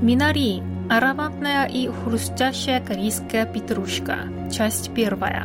Минари – ароматная и хрустящая корейская петрушка. Часть первая.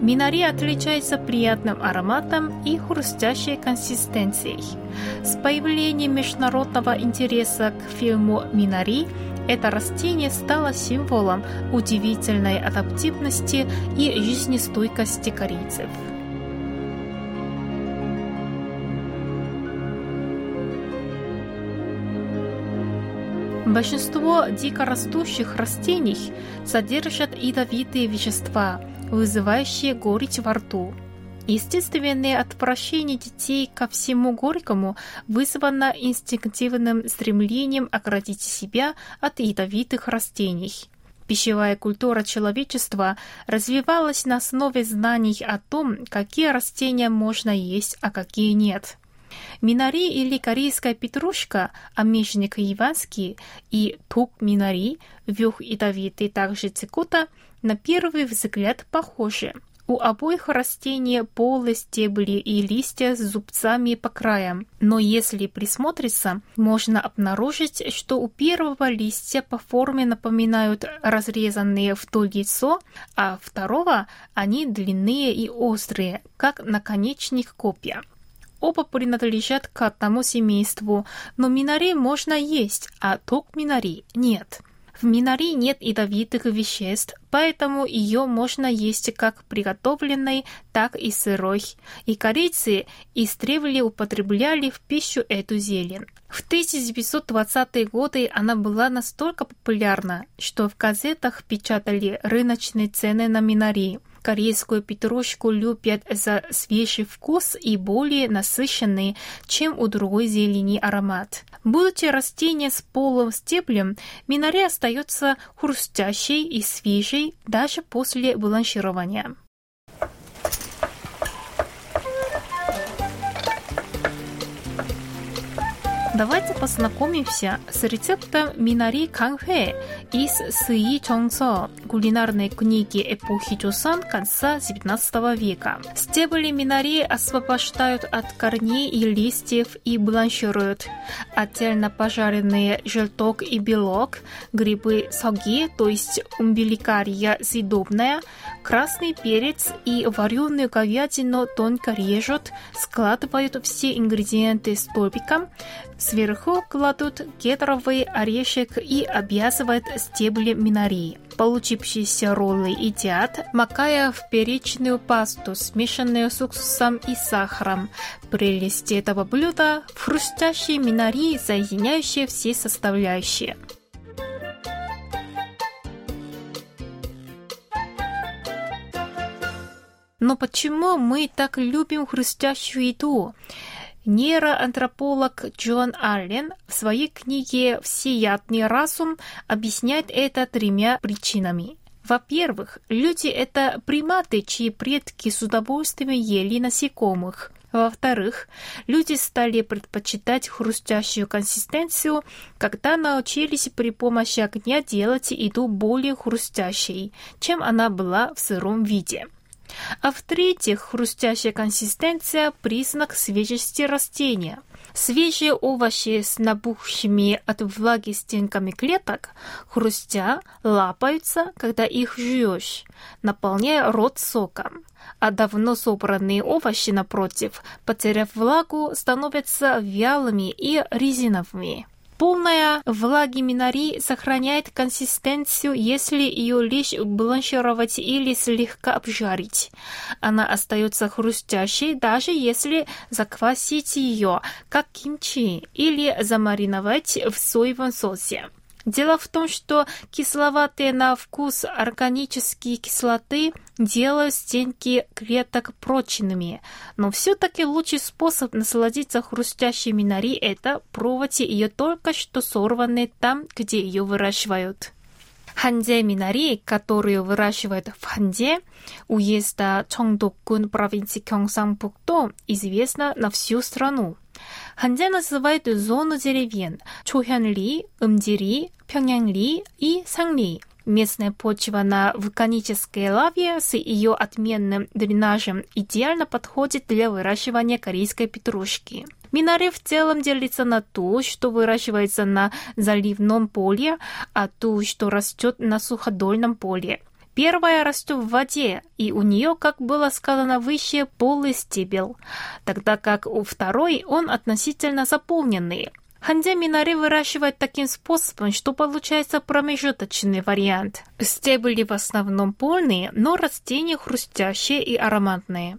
Минари отличается приятным ароматом и хрустящей консистенцией. С появлением международного интереса к фильму «Минари» это растение стало символом удивительной адаптивности и жизнестойкости корейцев. Большинство дикорастущих растений содержат ядовитые вещества, вызывающие горечь во рту. Естественное отвращение детей ко всему горькому вызвано инстинктивным стремлением оградить себя от ядовитых растений. Пищевая культура человечества развивалась на основе знаний о том, какие растения можно есть, а какие нет. Минари или корейская петрушка, амешник иванский и тук минари, вюх ядовитый также цикута, на первый взгляд похожи. У обоих растений полые стебли и листья с зубцами по краям. Но если присмотреться, можно обнаружить, что у первого листья по форме напоминают разрезанные вдоль яйцо, а второго они длинные и острые, как наконечник копья. Оба принадлежат к одному семейству, но минари можно есть, а ток минари нет. В минари нет ядовитых веществ, поэтому ее можно есть как приготовленной, так и сырой. И корейцы истребли употребляли в пищу эту зелень. В 1920-е годы она была настолько популярна, что в газетах печатали рыночные цены на минари. Корейскую петрушку любят за свежий вкус и более насыщенный, чем у другой зелени аромат. Будучи растение с полым стеблем, минаре остается хрустящей и свежей даже после бланширования. Давайте познакомимся с рецептом минари канхэ из Сыи Чонсо, кулинарной книги эпохи Чосан конца XIX века. Стебли минари освобождают от корней и листьев и бланшируют. Отдельно пожаренные желток и белок, грибы соги, то есть умбиликария съедобная, красный перец и вареную говядину тонко режут, складывают все ингредиенты столбиком, Сверху кладут кедровый орешек и обвязывают стебли минари. Получившиеся роллы едят, макая в перечную пасту, смешанную с уксусом и сахаром. Прелесть этого блюда в хрустящей соединяющие все составляющие. Но почему мы так любим хрустящую еду? Нейроантрополог Джон Аллен в своей книге «Всеядный разум» объясняет это тремя причинами. Во-первых, люди – это приматы, чьи предки с удовольствием ели насекомых. Во-вторых, люди стали предпочитать хрустящую консистенцию, когда научились при помощи огня делать еду более хрустящей, чем она была в сыром виде. А в-третьих, хрустящая консистенция – признак свежести растения. Свежие овощи с набухшими от влаги стенками клеток, хрустя, лапаются, когда их жуешь, наполняя рот соком. А давно собранные овощи, напротив, потеряв влагу, становятся вялыми и резиновыми. Полная влаги минари сохраняет консистенцию, если ее лишь бланшировать или слегка обжарить. Она остается хрустящей, даже если заквасить ее, как кимчи, или замариновать в соевом соусе. Дело в том, что кисловатые на вкус органические кислоты делают стенки клеток прочными, но все-таки лучший способ насладиться хрустящей минари – это пробовать ее только что сорванной там, где ее выращивают. Ханде минари, которую выращивают в Ханде, уезда Чонгдок군 провинции Кёнгсанпукто, известна на всю страну. Ханде называют зону деревень Чохянли, Умдири, Пхеньянли и Сангли. Местная почва на вулканической лаве с ее отменным дренажем идеально подходит для выращивания корейской петрушки. Минари в целом делится на то, что выращивается на заливном поле, а то, что растет на суходольном поле. Первая растет в воде, и у нее, как было сказано выше, полый стебель, тогда как у второй он относительно заполненный. Ханде минари выращивают таким способом, что получается промежуточный вариант. Стебли в основном полные, но растения хрустящие и ароматные.